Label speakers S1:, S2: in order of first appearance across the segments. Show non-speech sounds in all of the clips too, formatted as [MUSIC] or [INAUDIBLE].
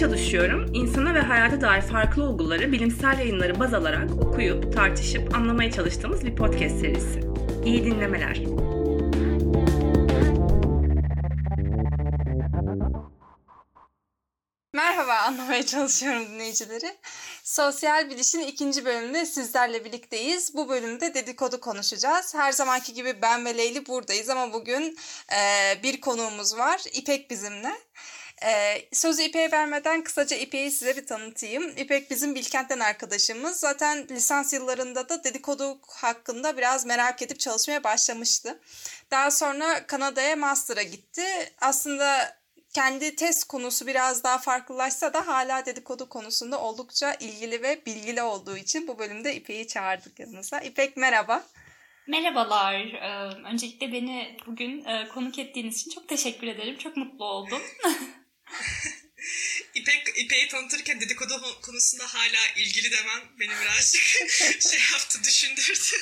S1: çalışıyorum. İnsana ve hayata dair farklı olguları bilimsel yayınları baz alarak okuyup, tartışıp, anlamaya çalıştığımız bir podcast serisi. İyi dinlemeler.
S2: Merhaba, anlamaya çalışıyorum dinleyicileri. Sosyal Biliş'in ikinci bölümünde sizlerle birlikteyiz. Bu bölümde dedikodu konuşacağız. Her zamanki gibi ben ve Leyli buradayız ama bugün e, bir konuğumuz var. İpek bizimle. Ee, sözü İpek'e vermeden kısaca İpek'i size bir tanıtayım. İpek bizim Bilkent'ten arkadaşımız. Zaten lisans yıllarında da dedikodu hakkında biraz merak edip çalışmaya başlamıştı. Daha sonra Kanada'ya master'a gitti. Aslında kendi test konusu biraz daha farklılaşsa da hala dedikodu konusunda oldukça ilgili ve bilgili olduğu için bu bölümde İpek'i çağırdık yanımıza. İpek merhaba.
S3: Merhabalar. Öncelikle beni bugün konuk ettiğiniz için çok teşekkür ederim. Çok mutlu oldum. [LAUGHS] [LAUGHS]
S4: İpek, İpek'i tanıtırken dedikodu konusunda hala ilgili demem beni birazcık [LAUGHS] şey yaptı, düşündürdü.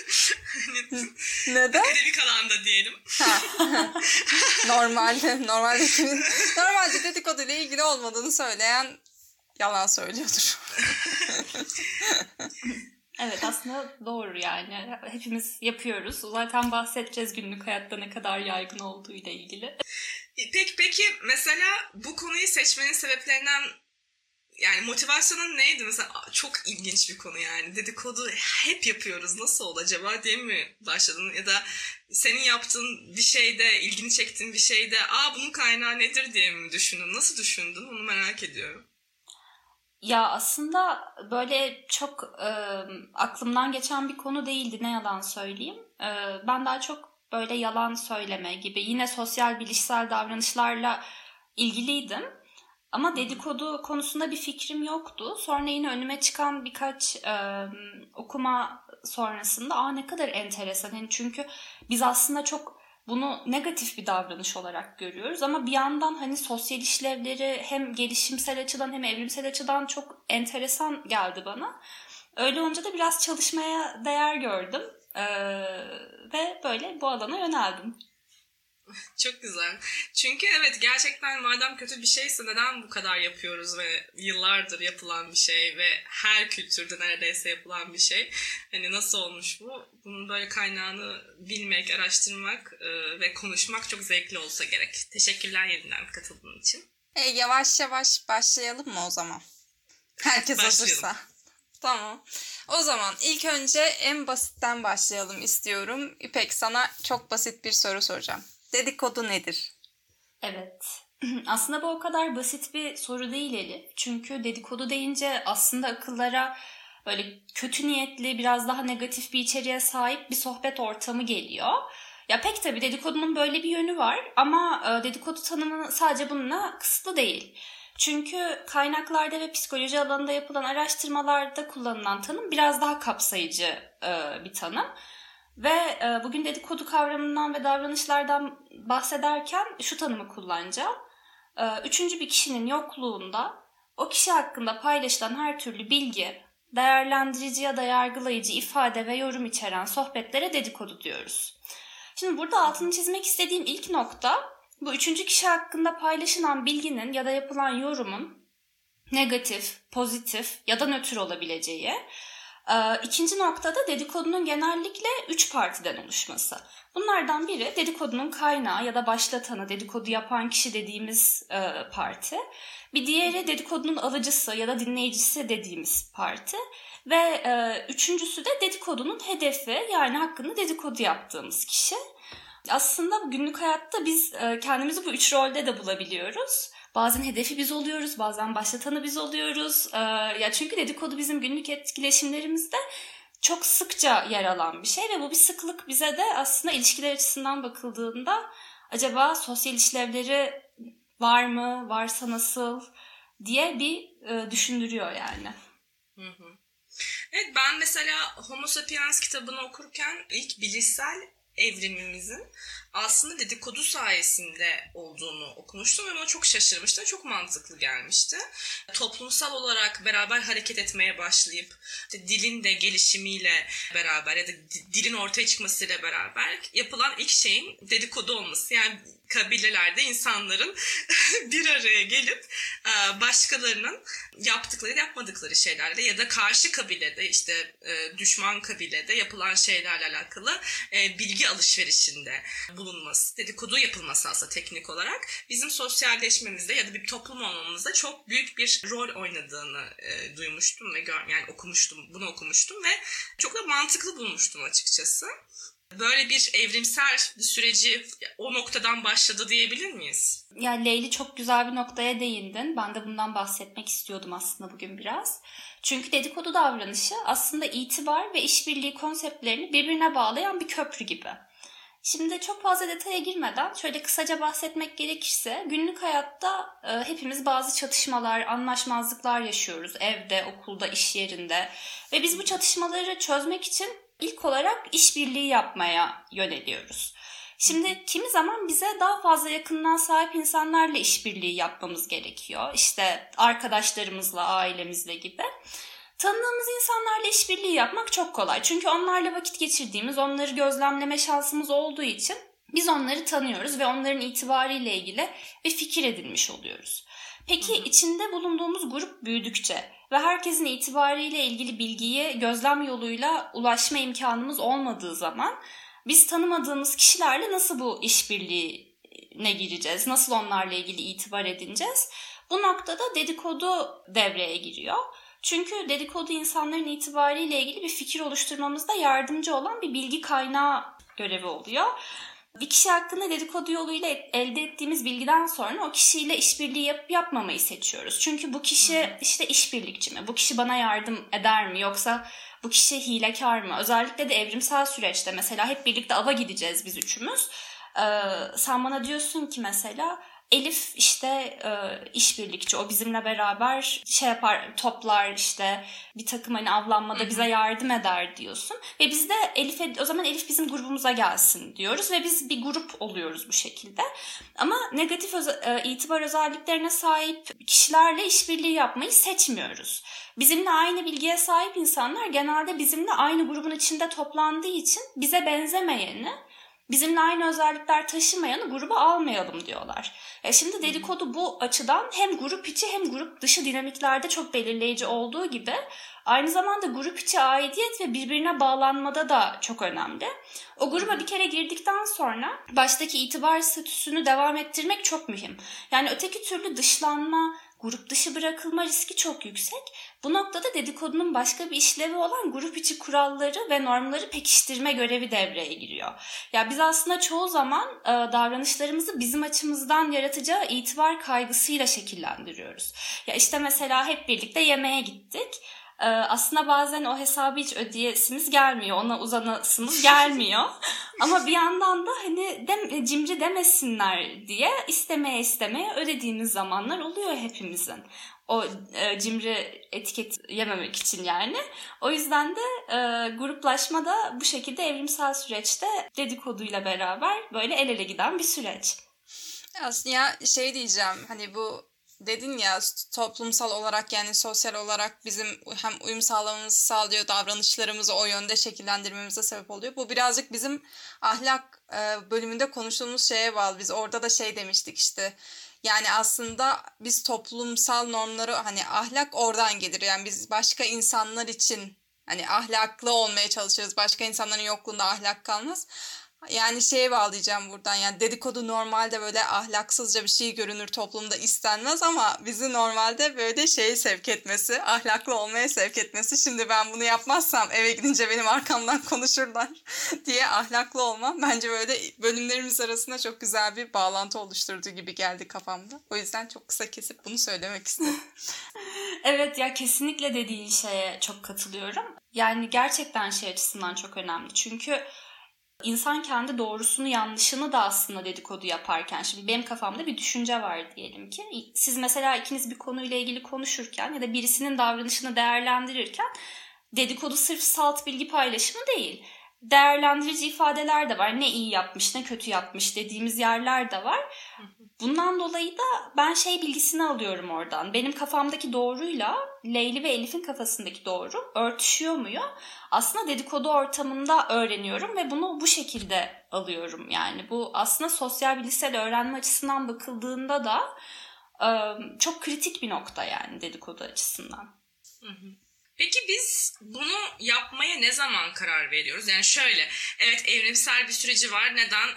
S2: Hani Neden?
S4: Akademik alanda diyelim. [LAUGHS]
S2: normalde, normalde kimin, normalde dedikodu ile ilgili olmadığını söyleyen yalan söylüyordur.
S3: Evet aslında doğru yani. Hepimiz yapıyoruz. Zaten bahsedeceğiz günlük hayatta ne kadar yaygın olduğu ile ilgili.
S4: Peki, peki mesela bu konuyu seçmenin sebeplerinden yani motivasyonun neydi? Mesela çok ilginç bir konu yani. Dedikodu hep yapıyoruz. Nasıl oldu acaba diye mi başladın? Ya da senin yaptığın bir şeyde, ilgini çektiğin bir şeyde aa bunun kaynağı nedir diye mi düşündün? Nasıl düşündün? Onu merak ediyorum.
S3: Ya aslında böyle çok e, aklımdan geçen bir konu değildi ne yalan söyleyeyim. E, ben daha çok böyle yalan söyleme gibi yine sosyal bilişsel davranışlarla ilgiliydim. Ama dedikodu konusunda bir fikrim yoktu. Sonra yine önüme çıkan birkaç e, okuma sonrasında aa ne kadar enteresan. Yani çünkü biz aslında çok bunu negatif bir davranış olarak görüyoruz ama bir yandan hani sosyal işlevleri hem gelişimsel açıdan hem evrimsel açıdan çok enteresan geldi bana. Öyle olunca da biraz çalışmaya değer gördüm ee, ve böyle bu alana yöneldim.
S4: Çok güzel. Çünkü evet gerçekten madem kötü bir şeyse neden bu kadar yapıyoruz ve yıllardır yapılan bir şey ve her kültürde neredeyse yapılan bir şey. Hani nasıl olmuş bu? Bunun böyle kaynağını bilmek, araştırmak e, ve konuşmak çok zevkli olsa gerek. Teşekkürler yeniden katıldığın için.
S2: E, yavaş yavaş başlayalım mı o zaman? Herkes başlayalım. hazırsa. Tamam. O zaman ilk önce en basitten başlayalım istiyorum. İpek sana çok basit bir soru soracağım. Dedikodu nedir?
S3: Evet. [CLEARS THROAT] Aslında bu o kadar basit bir soru değil Elif. Çünkü dedikodu deyince aslında akıllara böyle kötü niyetli, biraz daha negatif bir içeriğe sahip bir sohbet ortamı geliyor. Ya pek tabii dedikodunun böyle bir yönü var ama e, dedikodu tanımı sadece bununla kısıtlı değil. Çünkü kaynaklarda ve psikoloji alanında yapılan araştırmalarda kullanılan tanım biraz daha kapsayıcı e, bir tanım. Ve e, bugün dedikodu kavramından ve davranışlardan bahsederken şu tanımı kullanacağım. E, üçüncü bir kişinin yokluğunda o kişi hakkında paylaşılan her türlü bilgi, değerlendirici ya da yargılayıcı ifade ve yorum içeren sohbetlere dedikodu diyoruz. Şimdi burada altını çizmek istediğim ilk nokta bu üçüncü kişi hakkında paylaşılan bilginin ya da yapılan yorumun negatif, pozitif ya da nötr olabileceği. Ee, ikinci noktada dedikodunun genellikle üç partiden oluşması. Bunlardan biri dedikodunun kaynağı ya da başlatanı, dedikodu yapan kişi dediğimiz e, parti. Bir diğeri dedikodunun alıcısı ya da dinleyicisi dediğimiz parti. Ve e, üçüncüsü de dedikodunun hedefi yani hakkında dedikodu yaptığımız kişi. Aslında günlük hayatta biz e, kendimizi bu üç rolde de bulabiliyoruz. Bazen hedefi biz oluyoruz, bazen başlatanı biz oluyoruz. Ee, ya çünkü dedikodu bizim günlük etkileşimlerimizde çok sıkça yer alan bir şey ve bu bir sıklık bize de aslında ilişkiler açısından bakıldığında acaba sosyal işlevleri var mı, varsa nasıl diye bir e, düşündürüyor yani.
S4: Hı hı. Evet ben mesela Homo sapiens kitabını okurken ilk bilişsel evrimimizin aslında dedikodu sayesinde olduğunu okumuştum ve ona çok şaşırmıştım. Çok mantıklı gelmişti. Toplumsal olarak beraber hareket etmeye başlayıp işte dilin de gelişimiyle beraber ya da dilin ortaya çıkmasıyla beraber yapılan ilk şeyin dedikodu olması. Yani kabilelerde insanların [LAUGHS] bir araya gelip e, başkalarının yaptıkları yapmadıkları şeylerle ya da karşı kabilede işte e, düşman kabilede yapılan şeylerle alakalı e, bilgi alışverişinde bulunması, dedikodu yapılması aslında teknik olarak bizim sosyalleşmemizde ya da bir toplum olmamızda çok büyük bir rol oynadığını duymuştum ve gör, yani okumuştum, bunu okumuştum ve çok da mantıklı bulmuştum açıkçası. Böyle bir evrimsel süreci o noktadan başladı diyebilir miyiz?
S3: Ya Leyli çok güzel bir noktaya değindin. Ben de bundan bahsetmek istiyordum aslında bugün biraz. Çünkü dedikodu davranışı aslında itibar ve işbirliği konseptlerini birbirine bağlayan bir köprü gibi. Şimdi çok fazla detaya girmeden şöyle kısaca bahsetmek gerekirse günlük hayatta e, hepimiz bazı çatışmalar, anlaşmazlıklar yaşıyoruz evde, okulda, iş yerinde ve biz bu çatışmaları çözmek için ilk olarak işbirliği yapmaya yöneliyoruz. Şimdi kimi zaman bize daha fazla yakından sahip insanlarla işbirliği yapmamız gerekiyor. İşte arkadaşlarımızla, ailemizle gibi. Tanıdığımız insanlarla işbirliği yapmak çok kolay. Çünkü onlarla vakit geçirdiğimiz, onları gözlemleme şansımız olduğu için biz onları tanıyoruz ve onların itibarıyla ilgili bir fikir edinmiş oluyoruz. Peki hı hı. içinde bulunduğumuz grup büyüdükçe ve herkesin itibariyle ilgili bilgiyi gözlem yoluyla ulaşma imkanımız olmadığı zaman biz tanımadığımız kişilerle nasıl bu işbirliğine gireceğiz? Nasıl onlarla ilgili itibar edineceğiz? Bu noktada dedikodu devreye giriyor. Çünkü dedikodu insanların itibariyle ilgili bir fikir oluşturmamızda yardımcı olan bir bilgi kaynağı görevi oluyor bir kişi hakkında dedikodu yoluyla elde ettiğimiz bilgiden sonra o kişiyle işbirliği yapıp yapmamayı seçiyoruz. Çünkü bu kişi işte işbirlikçi mi? Bu kişi bana yardım eder mi? Yoksa bu kişi hilekar mı? Özellikle de evrimsel süreçte mesela hep birlikte ava gideceğiz biz üçümüz. Ee, sen bana diyorsun ki mesela Elif işte e, işbirlikçi. O bizimle beraber şey yapar toplar işte. Bir takım hani avlanmada bize yardım eder diyorsun. Ve biz de Elif'e o zaman Elif bizim grubumuza gelsin diyoruz ve biz bir grup oluyoruz bu şekilde. Ama negatif öz- e, itibar özelliklerine sahip kişilerle işbirliği yapmayı seçmiyoruz. Bizimle aynı bilgiye sahip insanlar genelde bizimle aynı grubun içinde toplandığı için bize benzemeyeni bizimle aynı özellikler taşımayanı gruba almayalım diyorlar. E şimdi dedikodu bu açıdan hem grup içi hem grup dışı dinamiklerde çok belirleyici olduğu gibi aynı zamanda grup içi aidiyet ve birbirine bağlanmada da çok önemli. O gruba bir kere girdikten sonra baştaki itibar statüsünü devam ettirmek çok mühim. Yani öteki türlü dışlanma, grup dışı bırakılma riski çok yüksek. Bu noktada dedikodunun başka bir işlevi olan grup içi kuralları ve normları pekiştirme görevi devreye giriyor. Ya biz aslında çoğu zaman e, davranışlarımızı bizim açımızdan yaratacağı itibar kaygısıyla şekillendiriyoruz. Ya işte mesela hep birlikte yemeğe gittik ee, aslında bazen o hesabı hiç ödeyesimiz gelmiyor. Ona uzanasımız gelmiyor. [LAUGHS] Ama bir yandan da hani dem, cimri demesinler diye istemeye istemeye ödediğimiz zamanlar oluyor hepimizin. O e, cimri etiket yememek için yani. O yüzden de e, gruplaşma da bu şekilde evrimsel süreçte dedikoduyla beraber böyle el ele giden bir süreç.
S2: Aslında ya şey diyeceğim hani bu dedin ya toplumsal olarak yani sosyal olarak bizim hem uyum sağlamamızı sağlıyor, davranışlarımızı o yönde şekillendirmemize sebep oluyor. Bu birazcık bizim ahlak e, bölümünde konuştuğumuz şeye bağlı. Biz orada da şey demiştik işte yani aslında biz toplumsal normları hani ahlak oradan gelir. Yani biz başka insanlar için hani ahlaklı olmaya çalışırız. Başka insanların yokluğunda ahlak kalmaz. Yani şeye bağlayacağım buradan yani dedikodu normalde böyle ahlaksızca bir şey görünür toplumda istenmez ama bizi normalde böyle şeyi sevk etmesi, ahlaklı olmaya sevk etmesi. Şimdi ben bunu yapmazsam eve gidince benim arkamdan konuşurlar [LAUGHS] diye ahlaklı olmam bence böyle bölümlerimiz arasında çok güzel bir bağlantı oluşturduğu gibi geldi kafamda. O yüzden çok kısa kesip bunu söylemek istedim. [LAUGHS]
S3: evet ya kesinlikle dediğin şeye çok katılıyorum. Yani gerçekten şey açısından çok önemli. Çünkü İnsan kendi doğrusunu yanlışını da aslında dedikodu yaparken şimdi benim kafamda bir düşünce var diyelim ki siz mesela ikiniz bir konuyla ilgili konuşurken ya da birisinin davranışını değerlendirirken dedikodu sırf salt bilgi paylaşımı değil. Değerlendirici ifadeler de var. Ne iyi yapmış ne kötü yapmış dediğimiz yerler de var. Bundan dolayı da ben şey bilgisini alıyorum oradan. Benim kafamdaki doğruyla Leyli ve Elif'in kafasındaki doğru örtüşüyor muyu? Aslında dedikodu ortamında öğreniyorum ve bunu bu şekilde alıyorum. Yani bu aslında sosyal bilişsel öğrenme açısından bakıldığında da çok kritik bir nokta yani dedikodu açısından.
S4: Peki biz bunu yapmaya ne zaman karar veriyoruz? Yani şöyle, evet evrimsel bir süreci var. Neden?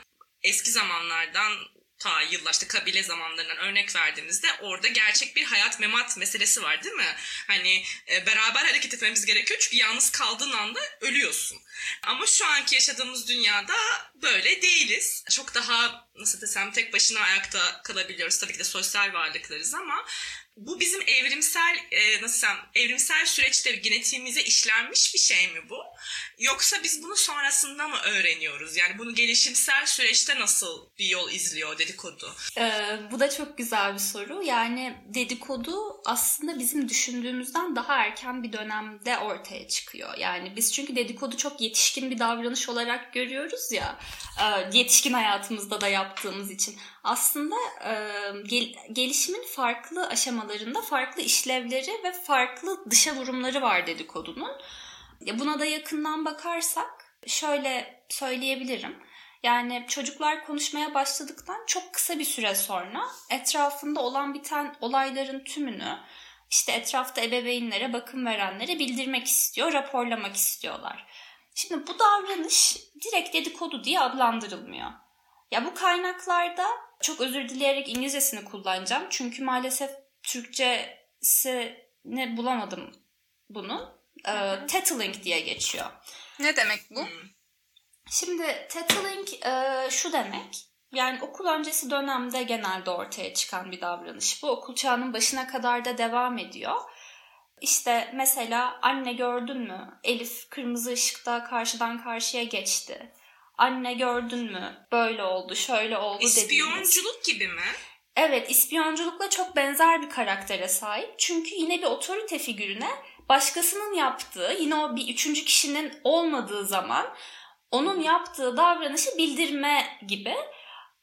S4: Eski zamanlardan ta yıllar kabile zamanlarından örnek verdiğimizde orada gerçek bir hayat memat meselesi var değil mi? Hani e, beraber hareket etmemiz gerekiyor çünkü yalnız kaldığın anda ölüyorsun. Ama şu anki yaşadığımız dünyada böyle değiliz. Çok daha nasıl desem tek başına ayakta kalabiliyoruz. Tabii ki de sosyal varlıklarız ama bu bizim evrimsel e, nasıl desem evrimsel süreçte genetiğimize işlenmiş bir şey mi bu? Yoksa biz bunu sonrasında mı öğreniyoruz? Yani bunu gelişimsel süreçte nasıl bir yol izliyor dedikodu?
S3: Ee, bu da çok güzel bir soru. Yani dedikodu aslında bizim düşündüğümüzden daha erken bir dönemde ortaya çıkıyor. Yani biz çünkü dedikodu çok yetişkin bir davranış olarak görüyoruz ya. E, yetişkin hayatımızda da yaptığımız için. Aslında e, gel, gelişimin farklı aşamalarında farklı işlevleri ve farklı dışa vurumları var dedikodunun. Buna da yakından bakarsak şöyle söyleyebilirim. Yani çocuklar konuşmaya başladıktan çok kısa bir süre sonra etrafında olan biten olayların tümünü işte etrafta ebeveynlere, bakım verenlere bildirmek istiyor, raporlamak istiyorlar. Şimdi bu davranış direkt dedikodu diye adlandırılmıyor. Ya bu kaynaklarda çok özür dileyerek İngilizcesini kullanacağım. Çünkü maalesef Türkçesini bulamadım bunun. Ee, tattling diye geçiyor.
S2: Ne demek bu?
S3: Şimdi tattling e, şu demek. Yani okul öncesi dönemde genelde ortaya çıkan bir davranış. Bu okul çağının başına kadar da devam ediyor. İşte mesela anne gördün mü? Elif kırmızı ışıkta karşıdan karşıya geçti. Anne gördün mü? Böyle oldu, şöyle oldu
S4: İspiyonculuk gibi mi?
S3: Evet, ispiyonculukla çok benzer bir karaktere sahip. Çünkü yine bir otorite figürüne başkasının yaptığı, yine o bir üçüncü kişinin olmadığı zaman onun yaptığı davranışı bildirme gibi.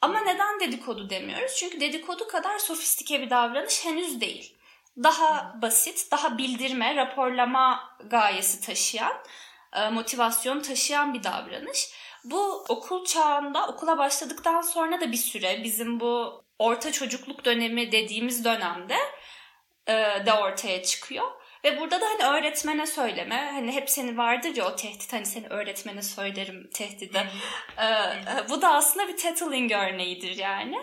S3: Ama neden dedikodu demiyoruz? Çünkü dedikodu kadar sofistike bir davranış henüz değil. Daha basit, daha bildirme, raporlama gayesi taşıyan, e, motivasyon taşıyan bir davranış. Bu okul çağında, okula başladıktan sonra da bir süre bizim bu orta çocukluk dönemi dediğimiz dönemde e, de ortaya çıkıyor. Ve burada da hani öğretmene söyleme. Hani hep seni vardır ya o tehdit. Hani seni öğretmene söylerim tehdidi. ee, bu da aslında bir tattling örneğidir yani.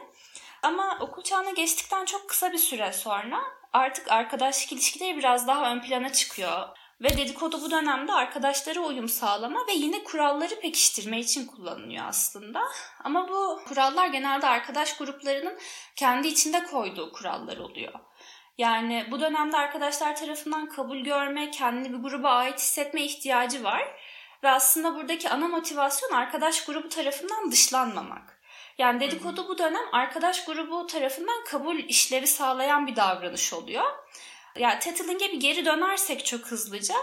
S3: Ama okul çağına geçtikten çok kısa bir süre sonra artık arkadaşlık ilişkileri biraz daha ön plana çıkıyor. Ve dedikodu bu dönemde arkadaşlara uyum sağlama ve yine kuralları pekiştirme için kullanılıyor aslında. Ama bu kurallar genelde arkadaş gruplarının kendi içinde koyduğu kurallar oluyor. Yani bu dönemde arkadaşlar tarafından kabul görme, kendini bir gruba ait hissetme ihtiyacı var. Ve aslında buradaki ana motivasyon arkadaş grubu tarafından dışlanmamak. Yani dedikodu bu dönem arkadaş grubu tarafından kabul işlevi sağlayan bir davranış oluyor. Yani Tattling'e bir geri dönersek çok hızlıca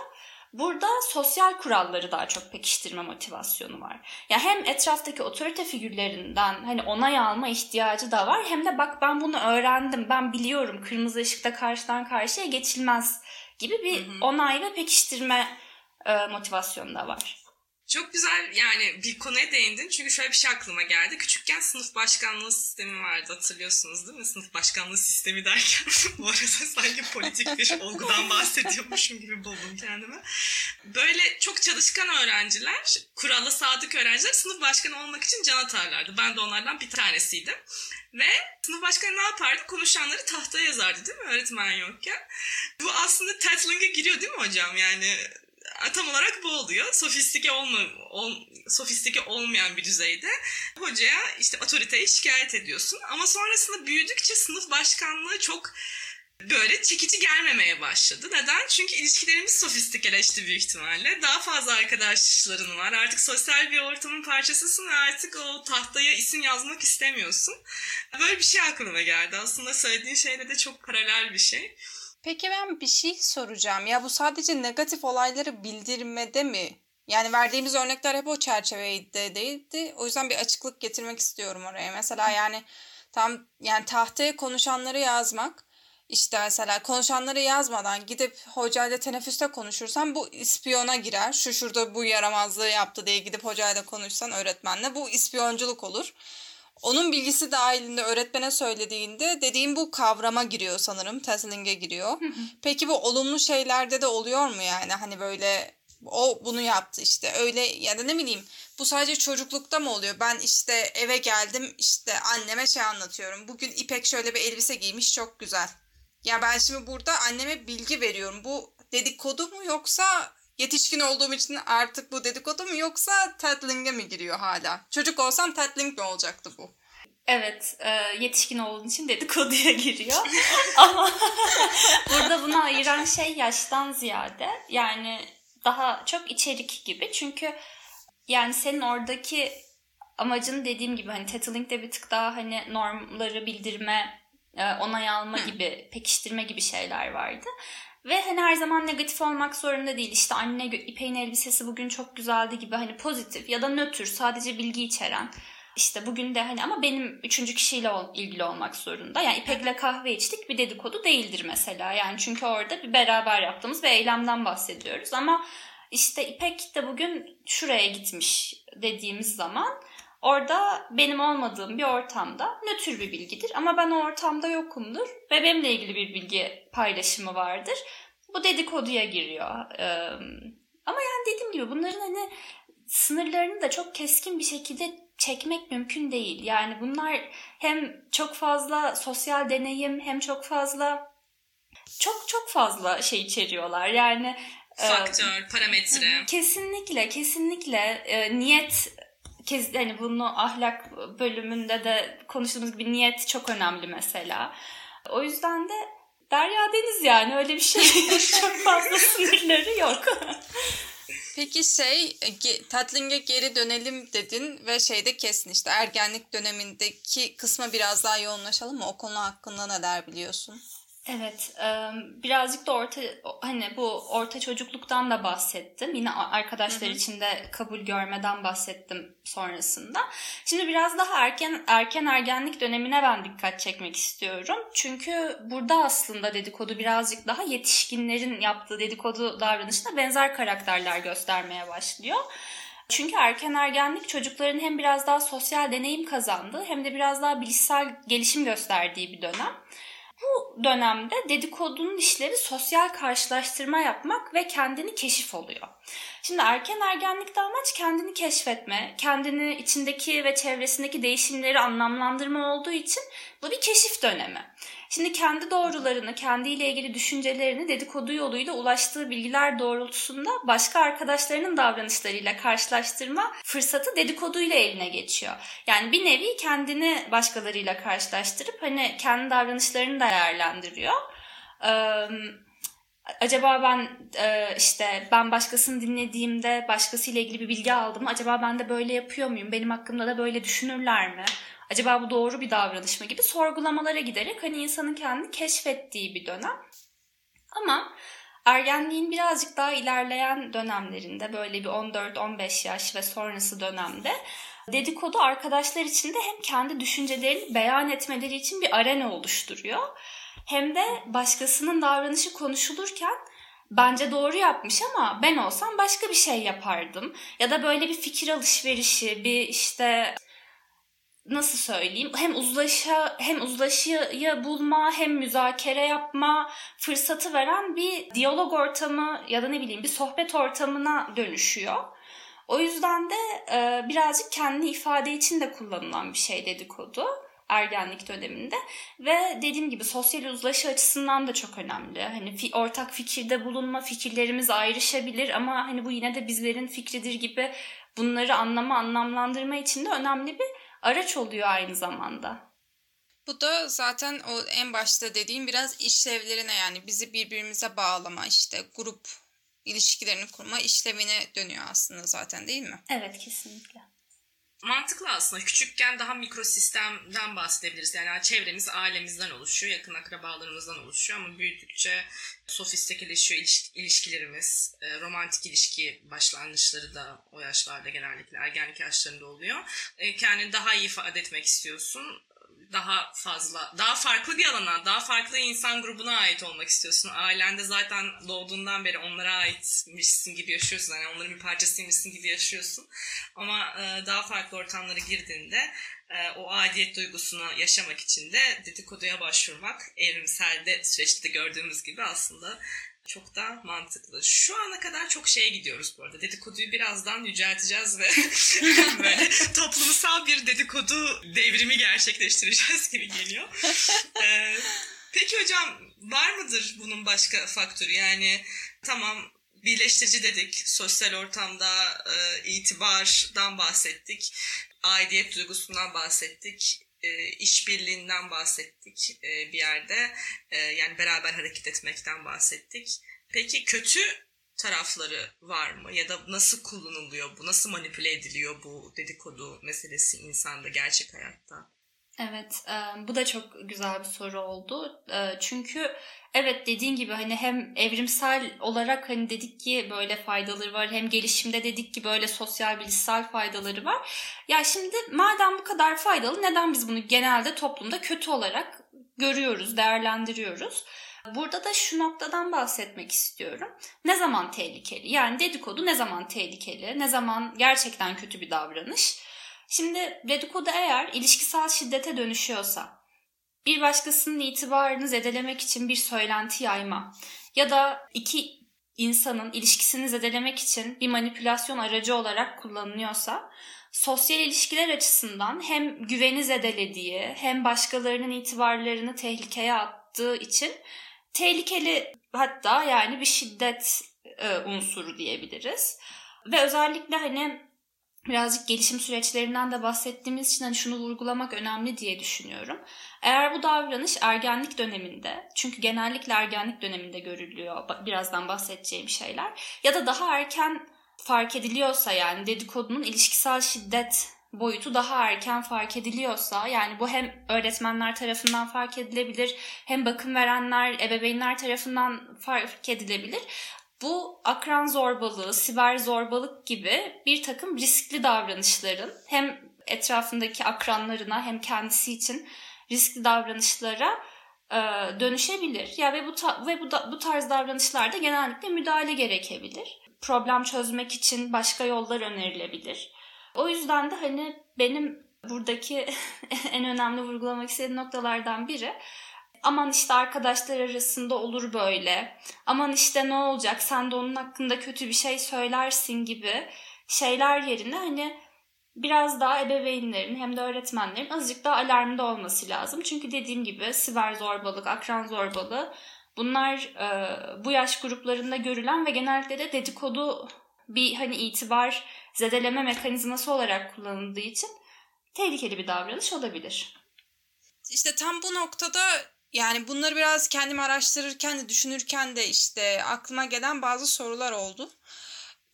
S3: Burada sosyal kuralları daha çok pekiştirme motivasyonu var. Ya hem etraftaki otorite figürlerinden hani onay alma ihtiyacı da var hem de bak ben bunu öğrendim, ben biliyorum kırmızı ışıkta karşıdan karşıya geçilmez gibi bir onay ve pekiştirme e, motivasyonu da var.
S4: Çok güzel yani bir konuya değindin çünkü şöyle bir şey aklıma geldi. Küçükken sınıf başkanlığı sistemi vardı hatırlıyorsunuz değil mi? Sınıf başkanlığı sistemi derken [LAUGHS] bu arada sanki politik bir [LAUGHS] olgudan bahsediyormuşum gibi buldum kendimi. Böyle çok çalışkan öğrenciler, kurala sadık öğrenciler sınıf başkanı olmak için can atarlardı. Ben de onlardan bir tanesiydim. Ve sınıf başkanı ne yapardı? Konuşanları tahtaya yazardı değil mi öğretmen yokken? Bu aslında tattling'e giriyor değil mi hocam? Yani tam olarak bu oluyor. Sofistike olma, ol, sofistike olmayan bir düzeyde hocaya işte otoriteye şikayet ediyorsun. Ama sonrasında büyüdükçe sınıf başkanlığı çok böyle çekici gelmemeye başladı. Neden? Çünkü ilişkilerimiz sofistikeleşti büyük ihtimalle. Daha fazla arkadaşların var. Artık sosyal bir ortamın parçasısın ve artık o tahtaya isim yazmak istemiyorsun. Böyle bir şey aklıma geldi. Aslında söylediğin şeyle de çok paralel bir şey.
S2: Peki ben bir şey soracağım. Ya bu sadece negatif olayları bildirmede mi? Yani verdiğimiz örnekler hep o çerçevede değildi. O yüzden bir açıklık getirmek istiyorum oraya. Mesela yani Tam yani tahtaya konuşanları yazmak işte mesela konuşanları yazmadan gidip hocayla teneffüste konuşursan bu ispiyona girer. Şu şurada bu yaramazlığı yaptı diye gidip hocayla konuşsan öğretmenle bu ispiyonculuk olur. Onun bilgisi dahilinde öğretmene söylediğinde dediğim bu kavrama giriyor sanırım. Tasseling'e giriyor. Peki bu olumlu şeylerde de oluyor mu yani? Hani böyle o bunu yaptı işte öyle ya da ne bileyim bu sadece çocuklukta mı oluyor? Ben işte eve geldim işte anneme şey anlatıyorum. Bugün İpek şöyle bir elbise giymiş çok güzel. Ya ben şimdi burada anneme bilgi veriyorum. Bu dedikodu mu yoksa yetişkin olduğum için artık bu dedikodu mu yoksa tatling'e mi giriyor hala? Çocuk olsam tatling mi olacaktı bu?
S3: Evet, e, yetişkin olduğun için dedikoduya [LAUGHS] giriyor. Ama [LAUGHS] burada bunu ayıran şey yaştan ziyade yani daha çok içerik gibi. Çünkü yani senin oradaki amacın dediğim gibi hani Tattling'de bir tık daha hani normları bildirme, e, onay alma gibi, pekiştirme gibi şeyler vardı. Ve hani her zaman negatif olmak zorunda değil. İşte anne İpek'in elbisesi bugün çok güzeldi gibi hani pozitif ya da nötr sadece bilgi içeren. İşte bugün de hani ama benim üçüncü kişiyle ilgili olmak zorunda. Yani İpek'le kahve içtik bir dedikodu değildir mesela. Yani çünkü orada bir beraber yaptığımız bir eylemden bahsediyoruz. Ama işte İpek de bugün şuraya gitmiş dediğimiz zaman orada benim olmadığım bir ortamda nötr bir bilgidir. Ama ben o ortamda yokumdur ve benimle ilgili bir bilgi paylaşımı vardır. Bu dedikoduya giriyor. Ee, ama yani dediğim gibi bunların hani sınırlarını da çok keskin bir şekilde çekmek mümkün değil. Yani bunlar hem çok fazla sosyal deneyim hem çok fazla çok çok fazla şey içeriyorlar. Yani
S4: faktör, parametre.
S3: Kesinlikle, kesinlikle e, niyet kez hani bunu ahlak bölümünde de konuştuğumuz gibi niyet çok önemli mesela. O yüzden de Derya Deniz yani öyle bir şey [LAUGHS] çok fazla sınırları yok.
S2: Peki şey ge, Tatling'e geri dönelim dedin ve şeyde kesin işte ergenlik dönemindeki kısma biraz daha yoğunlaşalım mı? O konu hakkında neler biliyorsun?
S3: Evet, birazcık da orta hani bu orta çocukluktan da bahsettim. Yine arkadaşlar hı hı. için de kabul görmeden bahsettim sonrasında. Şimdi biraz daha erken erken ergenlik dönemine ben dikkat çekmek istiyorum. Çünkü burada aslında dedikodu birazcık daha yetişkinlerin yaptığı dedikodu davranışına benzer karakterler göstermeye başlıyor. Çünkü erken ergenlik çocukların hem biraz daha sosyal deneyim kazandığı hem de biraz daha bilişsel gelişim gösterdiği bir dönem. Bu dönemde dedikodunun işleri sosyal karşılaştırma yapmak ve kendini keşif oluyor. Şimdi erken ergenlikte amaç kendini keşfetme, kendini içindeki ve çevresindeki değişimleri anlamlandırma olduğu için bu bir keşif dönemi. Şimdi kendi doğrularını, kendiyle ilgili düşüncelerini dedikodu yoluyla ulaştığı bilgiler doğrultusunda başka arkadaşlarının davranışlarıyla karşılaştırma fırsatı dedikoduyla eline geçiyor. Yani bir nevi kendini başkalarıyla karşılaştırıp hani kendi davranışlarını değerlendiriyor. Ee, acaba ben e, işte ben başkasını dinlediğimde başkasıyla ilgili bir bilgi aldım. Acaba ben de böyle yapıyor muyum? Benim hakkımda da böyle düşünürler mi? Acaba bu doğru bir davranış mı gibi sorgulamalara giderek hani insanın kendini keşfettiği bir dönem. Ama ergenliğin birazcık daha ilerleyen dönemlerinde böyle bir 14-15 yaş ve sonrası dönemde dedikodu arkadaşlar için de hem kendi düşüncelerini beyan etmeleri için bir arena oluşturuyor. Hem de başkasının davranışı konuşulurken bence doğru yapmış ama ben olsam başka bir şey yapardım. Ya da böyle bir fikir alışverişi, bir işte nasıl söyleyeyim hem uzlaşa hem uzlaşıyı bulma hem müzakere yapma fırsatı veren bir diyalog ortamı ya da ne bileyim bir sohbet ortamına dönüşüyor. O yüzden de e, birazcık kendi ifade için de kullanılan bir şey dedikodu ergenlik döneminde ve dediğim gibi sosyal uzlaşı açısından da çok önemli. Hani fi, ortak fikirde bulunma, fikirlerimiz ayrışabilir ama hani bu yine de bizlerin fikridir gibi bunları anlama, anlamlandırma için de önemli bir araç oluyor aynı zamanda.
S2: Bu da zaten o en başta dediğim biraz işlevlerine yani bizi birbirimize bağlama işte grup ilişkilerini kurma işlevine dönüyor aslında zaten değil mi?
S3: Evet kesinlikle.
S4: Mantıklı aslında. Küçükken daha mikrosistemden bahsedebiliriz. Yani çevremiz ailemizden oluşuyor, yakın akrabalarımızdan oluşuyor ama büyüdükçe sofistikeleşiyor ilişkilerimiz. E, romantik ilişki başlangıçları da o yaşlarda genellikle ergenlik yaşlarında oluyor. E, kendini daha iyi ifade etmek istiyorsun daha fazla, daha farklı bir alana, daha farklı insan grubuna ait olmak istiyorsun. Ailende zaten doğduğundan beri onlara aitmişsin gibi yaşıyorsun. Yani onların bir parçasıymışsın gibi yaşıyorsun. Ama e, daha farklı ortamlara girdiğinde e, o aidiyet duygusunu yaşamak için de dedikoduya başvurmak evrimselde süreçte de gördüğümüz gibi aslında çok da mantıklı. Şu ana kadar çok şeye gidiyoruz bu arada. Dedikoduyu birazdan yücelteceğiz ve [LAUGHS] böyle toplumsal bir dedikodu devrimi gerçekleştireceğiz gibi geliyor. Ee, peki hocam var mıdır bunun başka faktörü? Yani tamam birleştirici dedik. Sosyal ortamda e, itibardan bahsettik. Aidiyet duygusundan bahsettik e, işbirliğinden bahsettik e, bir yerde. E, yani beraber hareket etmekten bahsettik. Peki kötü tarafları var mı? Ya da nasıl kullanılıyor bu? Nasıl manipüle ediliyor bu dedikodu meselesi insanda, gerçek hayatta?
S3: Evet, e, bu da çok güzel bir soru oldu. Çünkü evet dediğin gibi hani hem evrimsel olarak hani dedik ki böyle faydaları var, hem gelişimde dedik ki böyle sosyal bilişsel faydaları var. Ya şimdi madem bu kadar faydalı neden biz bunu genelde toplumda kötü olarak görüyoruz, değerlendiriyoruz? Burada da şu noktadan bahsetmek istiyorum. Ne zaman tehlikeli? Yani dedikodu ne zaman tehlikeli? Ne zaman gerçekten kötü bir davranış? Şimdi dedikodu eğer ilişkisel şiddete dönüşüyorsa, bir başkasının itibarını zedelemek için bir söylenti yayma ya da iki insanın ilişkisini zedelemek için bir manipülasyon aracı olarak kullanılıyorsa, sosyal ilişkiler açısından hem güveni zedelediği hem başkalarının itibarlarını tehlikeye attığı için tehlikeli hatta yani bir şiddet e, unsuru diyebiliriz. Ve özellikle hani birazcık gelişim süreçlerinden de bahsettiğimiz için hani şunu vurgulamak önemli diye düşünüyorum. Eğer bu davranış ergenlik döneminde, çünkü genellikle ergenlik döneminde görülüyor birazdan bahsedeceğim şeyler ya da daha erken fark ediliyorsa yani dedikodunun ilişkisel şiddet boyutu daha erken fark ediliyorsa yani bu hem öğretmenler tarafından fark edilebilir hem bakım verenler, ebeveynler tarafından fark edilebilir. Bu akran zorbalığı, siber zorbalık gibi bir takım riskli davranışların hem etrafındaki akranlarına hem kendisi için riskli davranışlara e, dönüşebilir. Ya ve bu ta- ve bu da, bu tarz davranışlarda genellikle müdahale gerekebilir. Problem çözmek için başka yollar önerilebilir. O yüzden de hani benim buradaki [LAUGHS] en önemli vurgulamak istediğim noktalardan biri aman işte arkadaşlar arasında olur böyle. Aman işte ne olacak sen de onun hakkında kötü bir şey söylersin gibi şeyler yerine hani biraz daha ebeveynlerin hem de öğretmenlerin azıcık daha alarmda olması lazım. Çünkü dediğim gibi siber zorbalık, akran zorbalığı bunlar e, bu yaş gruplarında görülen ve genellikle de dedikodu bir hani itibar zedeleme mekanizması olarak kullanıldığı için tehlikeli bir davranış olabilir.
S2: İşte tam bu noktada yani bunları biraz kendim araştırırken de düşünürken de işte aklıma gelen bazı sorular oldu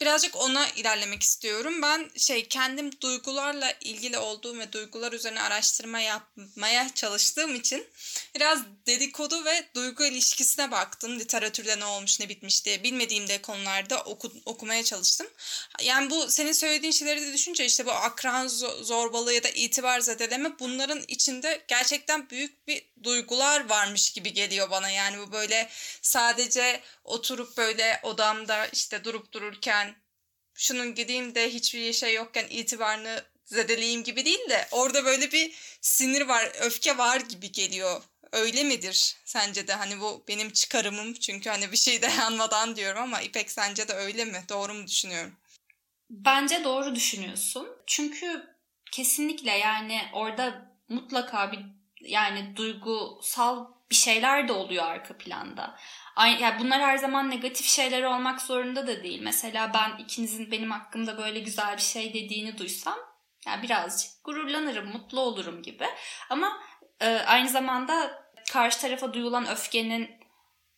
S2: birazcık ona ilerlemek istiyorum. Ben şey kendim duygularla ilgili olduğum ve duygular üzerine araştırma yapmaya çalıştığım için biraz dedikodu ve duygu ilişkisine baktım. Literatürde ne olmuş ne bitmiş diye bilmediğim de konularda oku, okumaya çalıştım. Yani bu senin söylediğin şeyleri de düşünce işte bu akran zorbalığı ya da itibar zedeleme bunların içinde gerçekten büyük bir duygular varmış gibi geliyor bana. Yani bu böyle sadece oturup böyle odamda işte durup dururken şunun gideyim de hiçbir şey yokken itibarını zedeleyeyim gibi değil de orada böyle bir sinir var, öfke var gibi geliyor. Öyle midir sence de? Hani bu benim çıkarımım çünkü hani bir şey [LAUGHS] dayanmadan diyorum ama İpek sence de öyle mi? Doğru mu düşünüyorum?
S3: Bence doğru düşünüyorsun. Çünkü kesinlikle yani orada mutlaka bir yani duygusal bir şeyler de oluyor arka planda. Yani bunlar her zaman negatif şeyler olmak zorunda da değil. Mesela ben ikinizin benim hakkımda böyle güzel bir şey dediğini duysam yani birazcık gururlanırım, mutlu olurum gibi. Ama e, aynı zamanda karşı tarafa duyulan öfkenin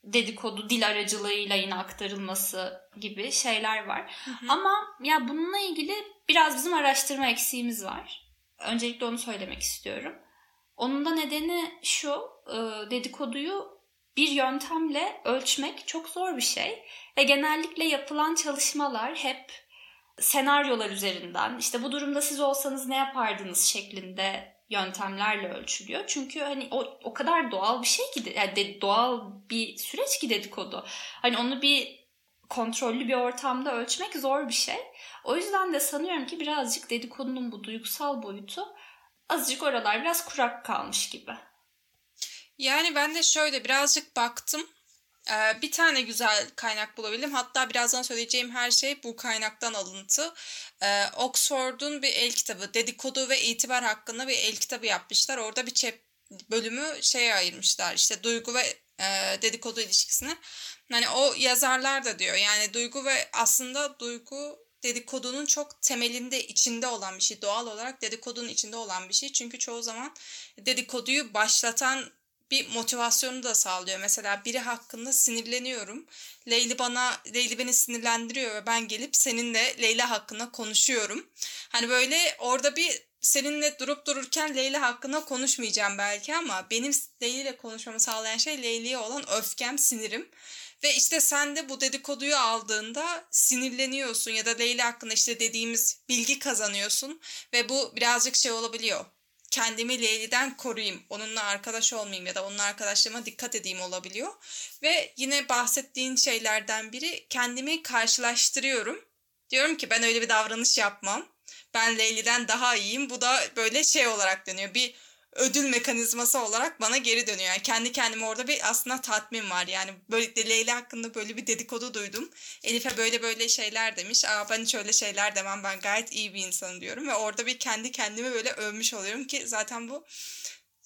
S3: dedikodu dil aracılığıyla yine aktarılması gibi şeyler var. Hı hı. Ama ya bununla ilgili biraz bizim araştırma eksiğimiz var. Öncelikle onu söylemek istiyorum. Onun da nedeni şu, e, dedikoduyu bir yöntemle ölçmek çok zor bir şey ve genellikle yapılan çalışmalar hep senaryolar üzerinden işte bu durumda siz olsanız ne yapardınız şeklinde yöntemlerle ölçülüyor. Çünkü hani o o kadar doğal bir şey ki yani de, doğal bir süreç ki dedikodu. Hani onu bir kontrollü bir ortamda ölçmek zor bir şey. O yüzden de sanıyorum ki birazcık dedikodunun bu duygusal boyutu azıcık oralar biraz kurak kalmış gibi.
S2: Yani ben de şöyle birazcık baktım. Ee, bir tane güzel kaynak bulabildim. Hatta birazdan söyleyeceğim her şey bu kaynaktan alıntı. Ee, Oxford'un bir el kitabı, dedikodu ve itibar hakkında bir el kitabı yapmışlar. Orada bir çep bölümü şeye ayırmışlar. İşte duygu ve e, dedikodu ilişkisini. Hani o yazarlar da diyor. Yani duygu ve aslında duygu dedikodunun çok temelinde içinde olan bir şey. Doğal olarak dedikodunun içinde olan bir şey. Çünkü çoğu zaman dedikoduyu başlatan bir motivasyonu da sağlıyor. Mesela biri hakkında sinirleniyorum. Leyli bana Leyli beni sinirlendiriyor ve ben gelip seninle Leyla hakkında konuşuyorum. Hani böyle orada bir seninle durup dururken Leyla hakkında konuşmayacağım belki ama benim Leyli ile konuşmamı sağlayan şey Leyli'ye olan öfkem, sinirim. Ve işte sen de bu dedikoduyu aldığında sinirleniyorsun ya da Leyla hakkında işte dediğimiz bilgi kazanıyorsun ve bu birazcık şey olabiliyor kendimi Leyli'den koruyayım, onunla arkadaş olmayayım ya da onun arkadaşlığıma dikkat edeyim olabiliyor. Ve yine bahsettiğin şeylerden biri kendimi karşılaştırıyorum. Diyorum ki ben öyle bir davranış yapmam. Ben Leyli'den daha iyiyim. Bu da böyle şey olarak dönüyor. Bir ödül mekanizması olarak bana geri dönüyor. Yani kendi kendime orada bir aslında tatmin var. Yani böyle Leyla hakkında böyle bir dedikodu duydum. Elif'e böyle böyle şeyler demiş. Aa ben hiç öyle şeyler demem. Ben gayet iyi bir insanım diyorum. Ve orada bir kendi kendime böyle övmüş oluyorum ki zaten bu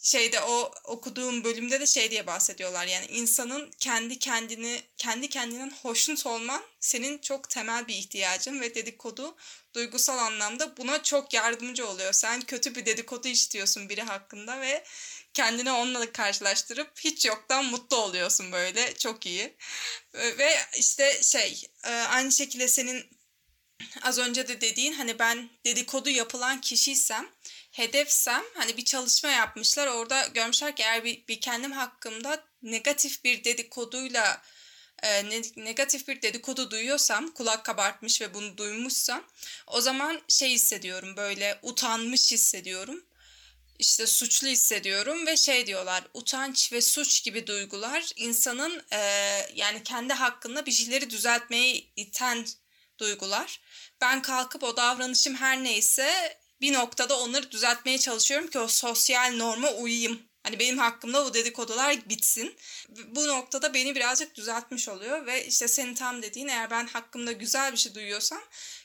S2: şeyde o okuduğum bölümde de şey diye bahsediyorlar. Yani insanın kendi kendini kendi kendinden hoşnut olman senin çok temel bir ihtiyacın ve dedikodu duygusal anlamda buna çok yardımcı oluyor. Sen kötü bir dedikodu istiyorsun biri hakkında ve kendini onunla karşılaştırıp hiç yoktan mutlu oluyorsun böyle. Çok iyi. Ve işte şey e, aynı şekilde senin az önce de dediğin hani ben dedikodu yapılan kişiysem hedefsem hani bir çalışma yapmışlar orada görmüşler ki eğer bir, bir kendim hakkımda negatif bir dedikoduyla e, negatif bir dedikodu duyuyorsam kulak kabartmış ve bunu duymuşsam o zaman şey hissediyorum böyle utanmış hissediyorum işte suçlu hissediyorum ve şey diyorlar utanç ve suç gibi duygular insanın e, yani kendi hakkında bir şeyleri düzeltmeye iten duygular. Ben kalkıp o davranışım her neyse bir noktada onları düzeltmeye çalışıyorum ki o sosyal norma uyayım. Hani benim hakkımda bu dedikodular bitsin. Bu noktada beni birazcık düzeltmiş oluyor ve işte senin tam dediğin eğer ben hakkımda güzel bir şey duyuyorsam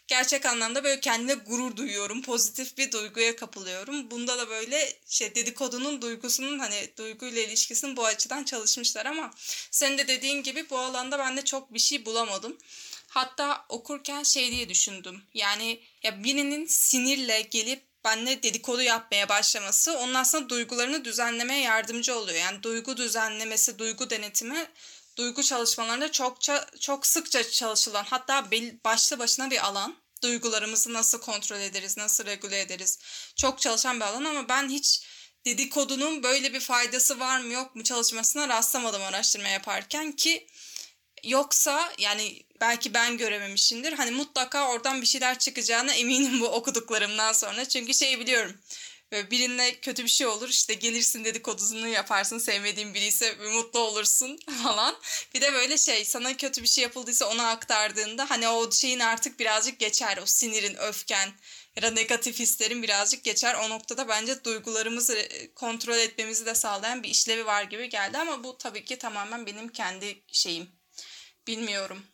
S2: gerçek anlamda böyle kendine gurur duyuyorum. Pozitif bir duyguya kapılıyorum. Bunda da böyle şey dedikodunun duygusunun hani duyguyla ilişkisinin bu açıdan çalışmışlar ama senin de dediğin gibi bu alanda ben de çok bir şey bulamadım. Hatta okurken şey diye düşündüm. Yani ya birinin sinirle gelip benle dedikodu yapmaya başlaması onun aslında duygularını düzenlemeye yardımcı oluyor. Yani duygu düzenlemesi, duygu denetimi duygu çalışmalarında çokça çok sıkça çalışılan hatta başlı başına bir alan. Duygularımızı nasıl kontrol ederiz, nasıl regüle ederiz. Çok çalışan bir alan ama ben hiç dedikodunun böyle bir faydası var mı yok mu çalışmasına rastlamadım araştırma yaparken ki Yoksa yani belki ben görememişimdir. Hani mutlaka oradan bir şeyler çıkacağına eminim bu okuduklarımdan sonra. Çünkü şey biliyorum. Böyle birine kötü bir şey olur işte gelirsin dedikodusunu yaparsın sevmediğin biri ise mutlu olursun [LAUGHS] falan. Bir de böyle şey sana kötü bir şey yapıldıysa ona aktardığında hani o şeyin artık birazcık geçer. O sinirin, öfken ya da negatif hislerin birazcık geçer. O noktada bence duygularımızı kontrol etmemizi de sağlayan bir işlevi var gibi geldi ama bu tabii ki tamamen benim kendi şeyim Bilmiyorum.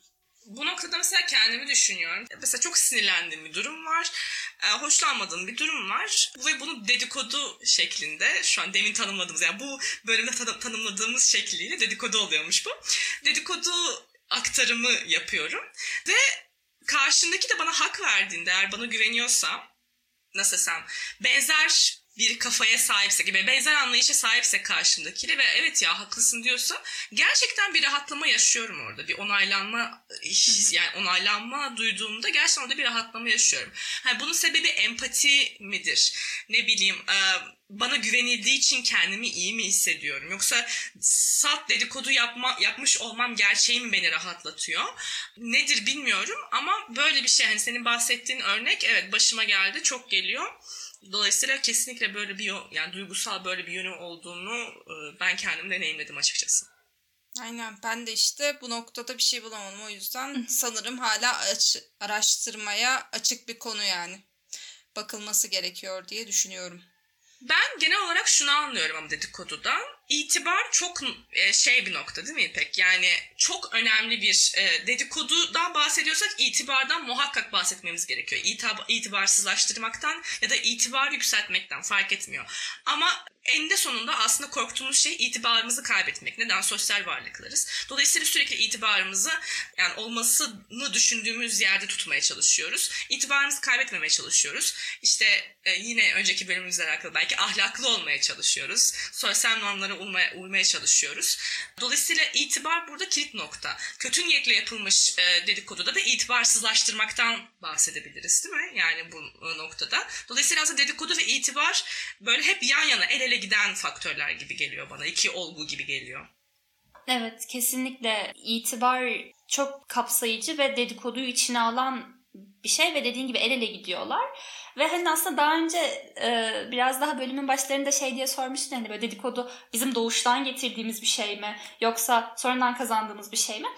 S4: Bu noktada mesela kendimi düşünüyorum. Mesela çok sinirlendiğim bir durum var. E, hoşlanmadığım bir durum var. Ve bunu dedikodu şeklinde şu an demin tanımladığımız yani bu bölümde tan- tanımladığımız şekliyle dedikodu oluyormuş bu. Dedikodu aktarımı yapıyorum. Ve karşındaki de bana hak verdiğinde eğer bana güveniyorsa nasıl desem benzer bir kafaya sahipse gibi benzer anlayışa sahipse karşımdakiyle ve evet ya haklısın diyorsa gerçekten bir rahatlama yaşıyorum orada. Bir onaylanma yani onaylanma duyduğumda gerçekten orada bir rahatlama yaşıyorum. Yani bunun sebebi empati midir? Ne bileyim bana güvenildiği için kendimi iyi mi hissediyorum? Yoksa salt dedikodu yapma, yapmış olmam gerçeği mi beni rahatlatıyor? Nedir bilmiyorum ama böyle bir şey. Hani senin bahsettiğin örnek evet başıma geldi çok geliyor Dolayısıyla kesinlikle böyle bir yani duygusal böyle bir yönü olduğunu e, ben kendim deneyimledim açıkçası.
S2: Aynen ben de işte bu noktada bir şey bulamadım o yüzden sanırım hala aç, araştırmaya açık bir konu yani. Bakılması gerekiyor diye düşünüyorum.
S4: Ben genel olarak şunu anlıyorum ama dedikodudan. İtibar çok e, şey bir nokta değil mi İpek? Yani çok önemli bir e, dedikodudan bahsediyorsak itibardan muhakkak bahsetmemiz gerekiyor. İtibar, itibarsızlaştırmaktan ya da itibar yükseltmekten fark etmiyor. Ama eninde sonunda aslında korktuğumuz şey itibarımızı kaybetmek. Neden? Sosyal varlıklarız. Dolayısıyla sürekli itibarımızı yani olmasını düşündüğümüz yerde tutmaya çalışıyoruz. İtibarımızı kaybetmemeye çalışıyoruz. İşte e, yine önceki bölümümüzle alakalı belki ahlaklı olmaya çalışıyoruz. Sosyal normlara uymaya, uymaya çalışıyoruz. Dolayısıyla itibar burada kilit nokta. Kötü niyetle yapılmış e, dedikoduda da itibarsızlaştırmaktan bahsedebiliriz değil mi? Yani bu e, noktada. Dolayısıyla aslında dedikodu ve itibar böyle hep yan yana el ele giden faktörler gibi geliyor bana. İki olgu gibi geliyor.
S3: Evet kesinlikle itibar çok kapsayıcı ve dedikoduyu içine alan bir şey ve dediğin gibi el ele gidiyorlar. Ve hani aslında daha önce e, biraz daha bölümün başlarında şey diye sormuştun hani böyle dedikodu bizim doğuştan getirdiğimiz bir şey mi yoksa sonradan kazandığımız bir şey mi?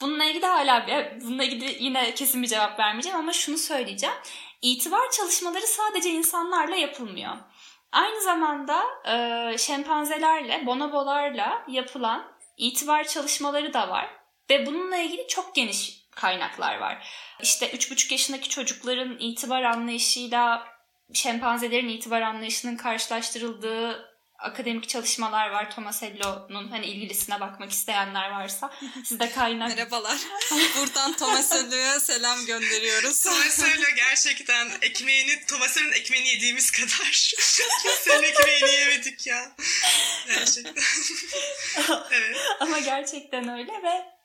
S3: Bununla ilgili hala bununla ilgili yine kesin bir cevap vermeyeceğim ama şunu söyleyeceğim. İtibar çalışmaları sadece insanlarla yapılmıyor. Aynı zamanda e, şempanzelerle, bonobolarla yapılan itibar çalışmaları da var. Ve bununla ilgili çok geniş kaynaklar var. İşte 3,5 yaşındaki çocukların itibar anlayışıyla şempanzelerin itibar anlayışının karşılaştırıldığı akademik çalışmalar var. Thomas Hello'nun hani ilgilisine bakmak isteyenler varsa [LAUGHS] sizde kaynak.
S2: Merhabalar. [LAUGHS] Buradan Thomas Hello'ya selam gönderiyoruz.
S4: Thomas Hello gerçekten ekmeğini, Thomas Hello'nun ekmeğini yediğimiz kadar [LAUGHS] senin ekmeğini yemedik ya. Gerçekten.
S3: evet. Ama gerçekten öyle ve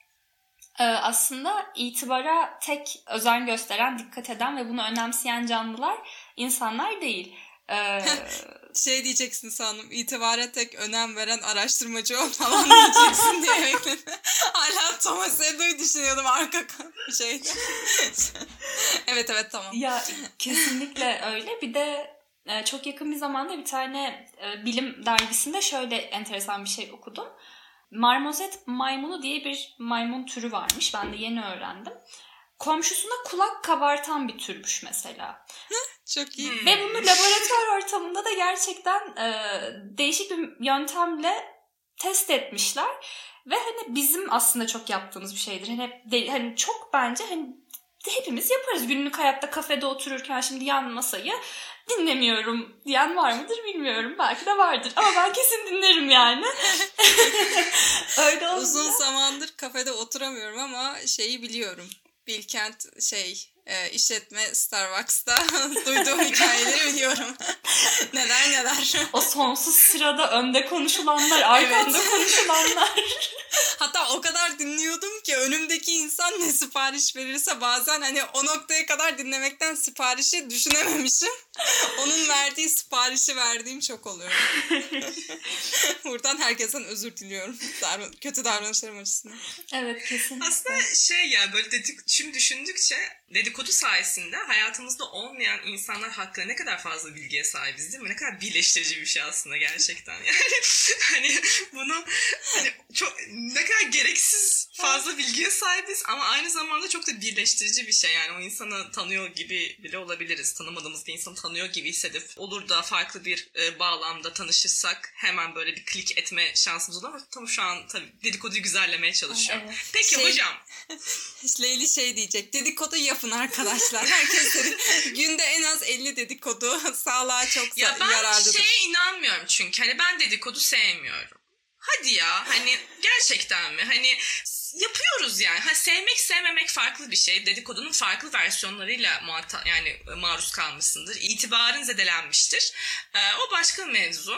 S3: aslında itibara tek özen gösteren, dikkat eden ve bunu önemseyen canlılar insanlar değil. Ee, [LAUGHS]
S2: şey diyeceksin sandım itibara tek önem veren araştırmacı ol falan diyeceksin diye [LAUGHS] bekledim. [LAUGHS] Hala Thomas Eddo'yu düşünüyordum arka şeyde. evet evet tamam.
S3: Ya kesinlikle öyle. Bir de e, çok yakın bir zamanda bir tane e, bilim dergisinde şöyle enteresan bir şey okudum. Marmozet maymunu diye bir maymun türü varmış. Ben de yeni öğrendim. Komşusuna kulak kabartan bir türmüş mesela. [LAUGHS]
S2: Çok iyi.
S3: Ve bunu laboratuvar ortamında da gerçekten e, değişik bir yöntemle test etmişler. Ve hani bizim aslında çok yaptığımız bir şeydir. Hani, de, hani çok bence hani hepimiz yaparız. Günlük hayatta kafede otururken şimdi yan masayı dinlemiyorum diyen var mıdır bilmiyorum. Belki de vardır ama ben kesin dinlerim yani. [LAUGHS]
S2: Öyle olunca... Uzun zamandır kafede oturamıyorum ama şeyi biliyorum. Bilkent şey e, işletme Starbucks'ta [LAUGHS] duyduğum hikayeleri biliyorum. [LAUGHS] neler neler.
S3: O sonsuz sırada önde konuşulanlar, arkanda evet. konuşulanlar. [LAUGHS]
S2: Hatta o kadar dinliyordum ki önümdeki insan ne sipariş verirse bazen hani o noktaya kadar dinlemekten siparişi düşünememişim. [LAUGHS] Onun verdiği siparişi verdiğim çok oluyor. [LAUGHS] Buradan herkesten özür diliyorum. Kötü davranışlarım açısından.
S3: Evet kesin.
S4: Aslında şey ya böyle dedik, şimdi düşündükçe dedikodu sayesinde hayatımızda olmayan insanlar hakkında ne kadar fazla bilgiye sahibiz değil mi? Ne kadar birleştirici bir şey aslında gerçekten. Yani hani bunu hani çok ne kadar gereksiz fazla bilgiye sahibiz ama aynı zamanda çok da birleştirici bir şey. Yani o insanı tanıyor gibi bile olabiliriz. Tanımadığımız bir insanı tanıyor gibi hissedip olur da farklı bir e, bağlamda tanışırsak hemen böyle bir klik etme şansımız olur ama tam şu an tabii dedikoduyu güzellemeye çalışıyorum. Evet. Peki şey, hocam. [LAUGHS]
S2: Leyli şey diyecek. Dedikodu yapın arkadaşlar. Herkeslerin [LAUGHS] günde en az 50 dedikodu [LAUGHS] sağlığa çok ya yararlıdır.
S4: Ya ben şeye inanmıyorum çünkü. Hani ben dedikodu sevmiyorum. Hadi ya hani gerçekten mi? Hani yapıyoruz yani. Ha, sevmek sevmemek farklı bir şey. Dedikodunun farklı versiyonlarıyla muhata yani maruz kalmışsındır. İtibarın zedelenmiştir. Ee, o başka mevzu.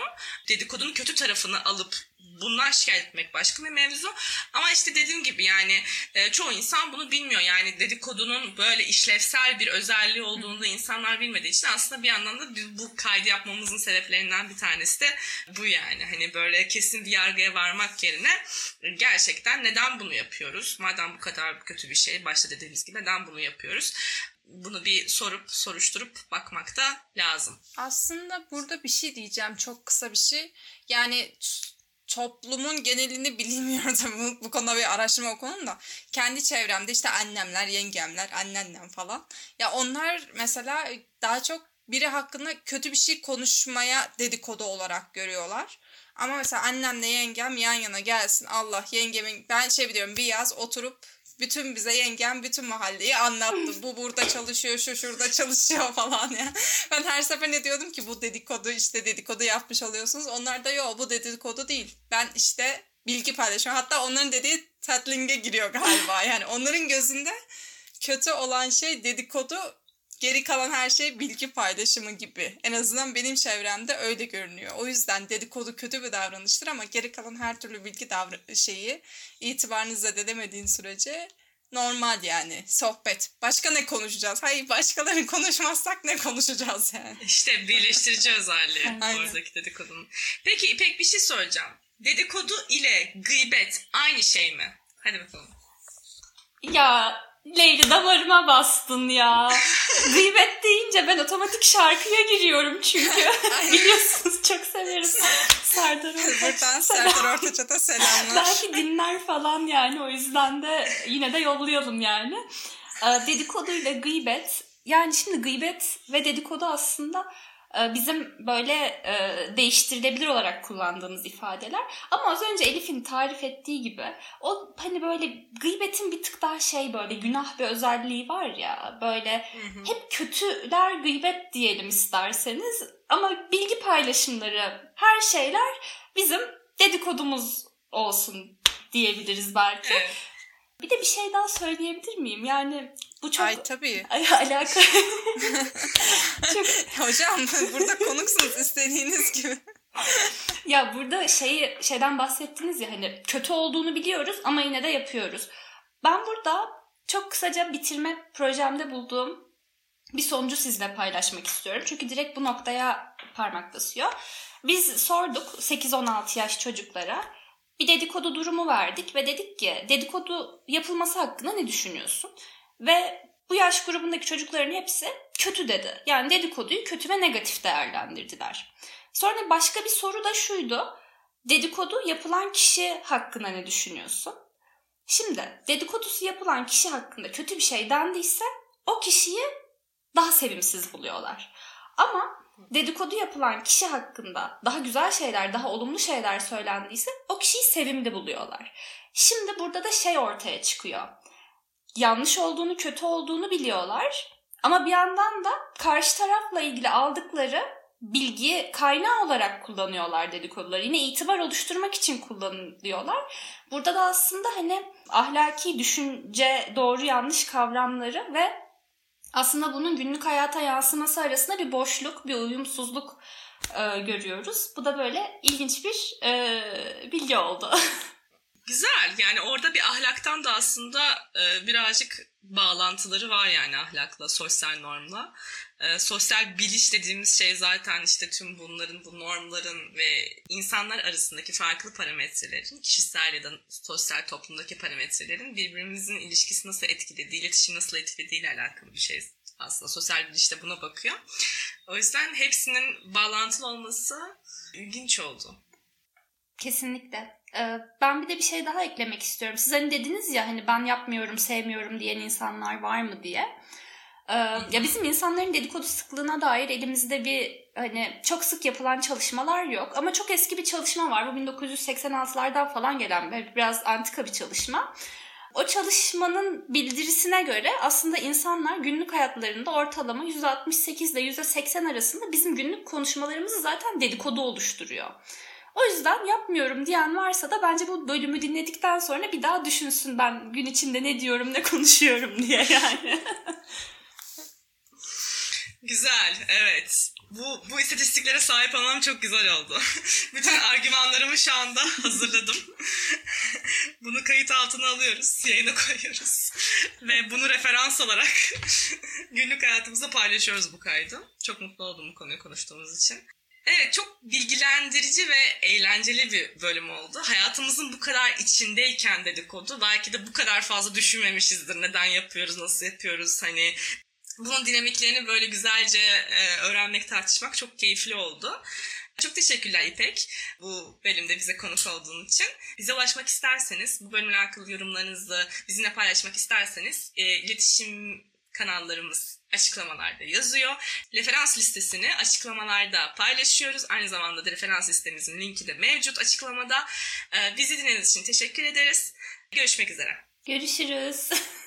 S4: Dedikodunun kötü tarafını alıp bunlar şikayet etmek başka bir mevzu. Ama işte dediğim gibi yani e, çoğu insan bunu bilmiyor. Yani dedikodunun böyle işlevsel bir özelliği olduğunu da insanlar bilmediği için aslında bir yandan da biz bu kaydı yapmamızın sebeplerinden bir tanesi de bu yani. Hani böyle kesin bir yargıya varmak yerine gerçekten neden bunu yapıyoruz? Madem bu kadar kötü bir şey başta dediğimiz gibi neden bunu yapıyoruz? bunu bir sorup soruşturup bakmak da lazım.
S2: Aslında burada bir şey diyeceğim çok kısa bir şey. Yani toplumun genelini bilmiyorum bu, bu konuda bir araştırma okudum da kendi çevremde işte annemler, yengemler, anneannem falan. Ya onlar mesela daha çok biri hakkında kötü bir şey konuşmaya dedikodu olarak görüyorlar. Ama mesela annemle yengem yan yana gelsin Allah yengemin ben şey biliyorum bir yaz oturup bütün bize yengem bütün mahalleyi anlattı. Bu burada çalışıyor, şu şurada çalışıyor falan ya. Ben her seferinde diyordum ki bu dedikodu işte dedikodu yapmış oluyorsunuz. Onlar da yok bu dedikodu değil. Ben işte bilgi paylaşıyorum. Hatta onların dediği tatling'e giriyor galiba. Yani onların gözünde kötü olan şey dedikodu geri kalan her şey bilgi paylaşımı gibi. En azından benim çevremde öyle görünüyor. O yüzden dedikodu kötü bir davranıştır ama geri kalan her türlü bilgi davra- şeyi itibarını zedelemediğin sürece normal yani sohbet. Başka ne konuşacağız? Hayır başkaları [LAUGHS] konuşmazsak ne konuşacağız yani?
S4: İşte birleştirici özelliği [LAUGHS] oradaki dedikodunun. Peki İpek bir şey soracağım. Dedikodu ile gıybet aynı şey mi? Hadi bakalım.
S3: Ya Leyli damarıma bastın ya. Gıybet deyince ben otomatik şarkıya giriyorum çünkü. [LAUGHS] Biliyorsunuz çok severim. Serdar Ortaç.
S2: Buradan Serdar Ortaç'a selamlar.
S3: Belki dinler falan yani o yüzden de yine de yollayalım yani. Ee, dedikodu ile gıybet. Yani şimdi gıybet ve dedikodu aslında bizim böyle e, değiştirilebilir olarak kullandığımız ifadeler. Ama az önce Elif'in tarif ettiği gibi o hani böyle gıybetin bir tık daha şey böyle günah bir özelliği var ya böyle hep kötüler gıybet diyelim isterseniz ama bilgi paylaşımları her şeyler bizim dedikodumuz olsun diyebiliriz belki.
S4: Evet.
S3: Bir de bir şey daha söyleyebilir miyim? Yani bu çok
S2: Ay tabii. [LAUGHS]
S3: Ay, alaka. [LAUGHS] çok
S2: Hocam [LAUGHS] burada konuksunuz istediğiniz gibi.
S3: Ya burada şeyi şeyden bahsettiniz ya hani kötü olduğunu biliyoruz ama yine de yapıyoruz. Ben burada çok kısaca bitirme projemde bulduğum bir sonucu sizle paylaşmak istiyorum. Çünkü direkt bu noktaya parmak basıyor. Biz sorduk 8-16 yaş çocuklara. Bir dedikodu durumu verdik ve dedik ki dedikodu yapılması hakkında ne düşünüyorsun? Ve bu yaş grubundaki çocukların hepsi kötü dedi. Yani dedikoduyu kötü ve negatif değerlendirdiler. Sonra başka bir soru da şuydu. Dedikodu yapılan kişi hakkında ne düşünüyorsun? Şimdi dedikodusu yapılan kişi hakkında kötü bir şey dendiyse o kişiyi daha sevimsiz buluyorlar. Ama dedikodu yapılan kişi hakkında daha güzel şeyler, daha olumlu şeyler söylendiyse o kişiyi sevimli buluyorlar. Şimdi burada da şey ortaya çıkıyor. Yanlış olduğunu, kötü olduğunu biliyorlar. Ama bir yandan da karşı tarafla ilgili aldıkları bilgiyi kaynağı olarak kullanıyorlar dedikoduları. Yine itibar oluşturmak için kullanıyorlar. Burada da aslında hani ahlaki düşünce, doğru yanlış kavramları ve aslında bunun günlük hayata yansıması arasında bir boşluk, bir uyumsuzluk e, görüyoruz. Bu da böyle ilginç bir e, bilgi oldu. [LAUGHS]
S4: Güzel. Yani orada bir ahlaktan da aslında e, birazcık bağlantıları var yani ahlakla, sosyal normla. E, sosyal biliş dediğimiz şey zaten işte tüm bunların, bu normların ve insanlar arasındaki farklı parametrelerin, kişisel ya da sosyal toplumdaki parametrelerin birbirimizin ilişkisi nasıl etkilediği, iletişim nasıl etkilediği ile alakalı bir şey aslında. Sosyal biliş de buna bakıyor. O yüzden hepsinin bağlantılı olması ilginç oldu.
S3: Kesinlikle. Ee, ben bir de bir şey daha eklemek istiyorum. Siz hani dediniz ya hani ben yapmıyorum, sevmiyorum diyen insanlar var mı diye. Ee, ya bizim insanların dedikodu sıklığına dair elimizde bir hani çok sık yapılan çalışmalar yok. Ama çok eski bir çalışma var. Bu 1986'lardan falan gelen biraz antika bir çalışma. O çalışmanın bildirisine göre aslında insanlar günlük hayatlarında ortalama %68 ile %80 arasında bizim günlük konuşmalarımızı zaten dedikodu oluşturuyor. O yüzden yapmıyorum diyen varsa da bence bu bölümü dinledikten sonra bir daha düşünsün ben gün içinde ne diyorum ne konuşuyorum [LAUGHS] diye yani.
S4: Güzel, evet. Bu, bu istatistiklere sahip olmam çok güzel oldu. [LAUGHS] Bütün argümanlarımı şu anda [LAUGHS] hazırladım. bunu kayıt altına alıyoruz, yayına koyuyoruz. Ve bunu referans olarak günlük hayatımızda paylaşıyoruz bu kaydı. Çok mutlu oldum bu konuyu konuştuğumuz için. Evet çok bilgilendirici ve eğlenceli bir bölüm oldu. Hayatımızın bu kadar içindeyken dedikodu belki de bu kadar fazla düşünmemişizdir. Neden yapıyoruz, nasıl yapıyoruz, hani Bunun dinamiklerini böyle güzelce e, öğrenmek, tartışmak çok keyifli oldu. Çok teşekkürler İpek bu bölümde bize konuk olduğun için. Bize ulaşmak isterseniz, bu bölümle alakalı yorumlarınızı bizimle paylaşmak isterseniz e, iletişim kanallarımız açıklamalarda yazıyor. Referans listesini açıklamalarda paylaşıyoruz. Aynı zamanda da referans listemizin linki de mevcut açıklamada. E, bizi dinlediğiniz için teşekkür ederiz. Görüşmek üzere.
S3: Görüşürüz. [LAUGHS]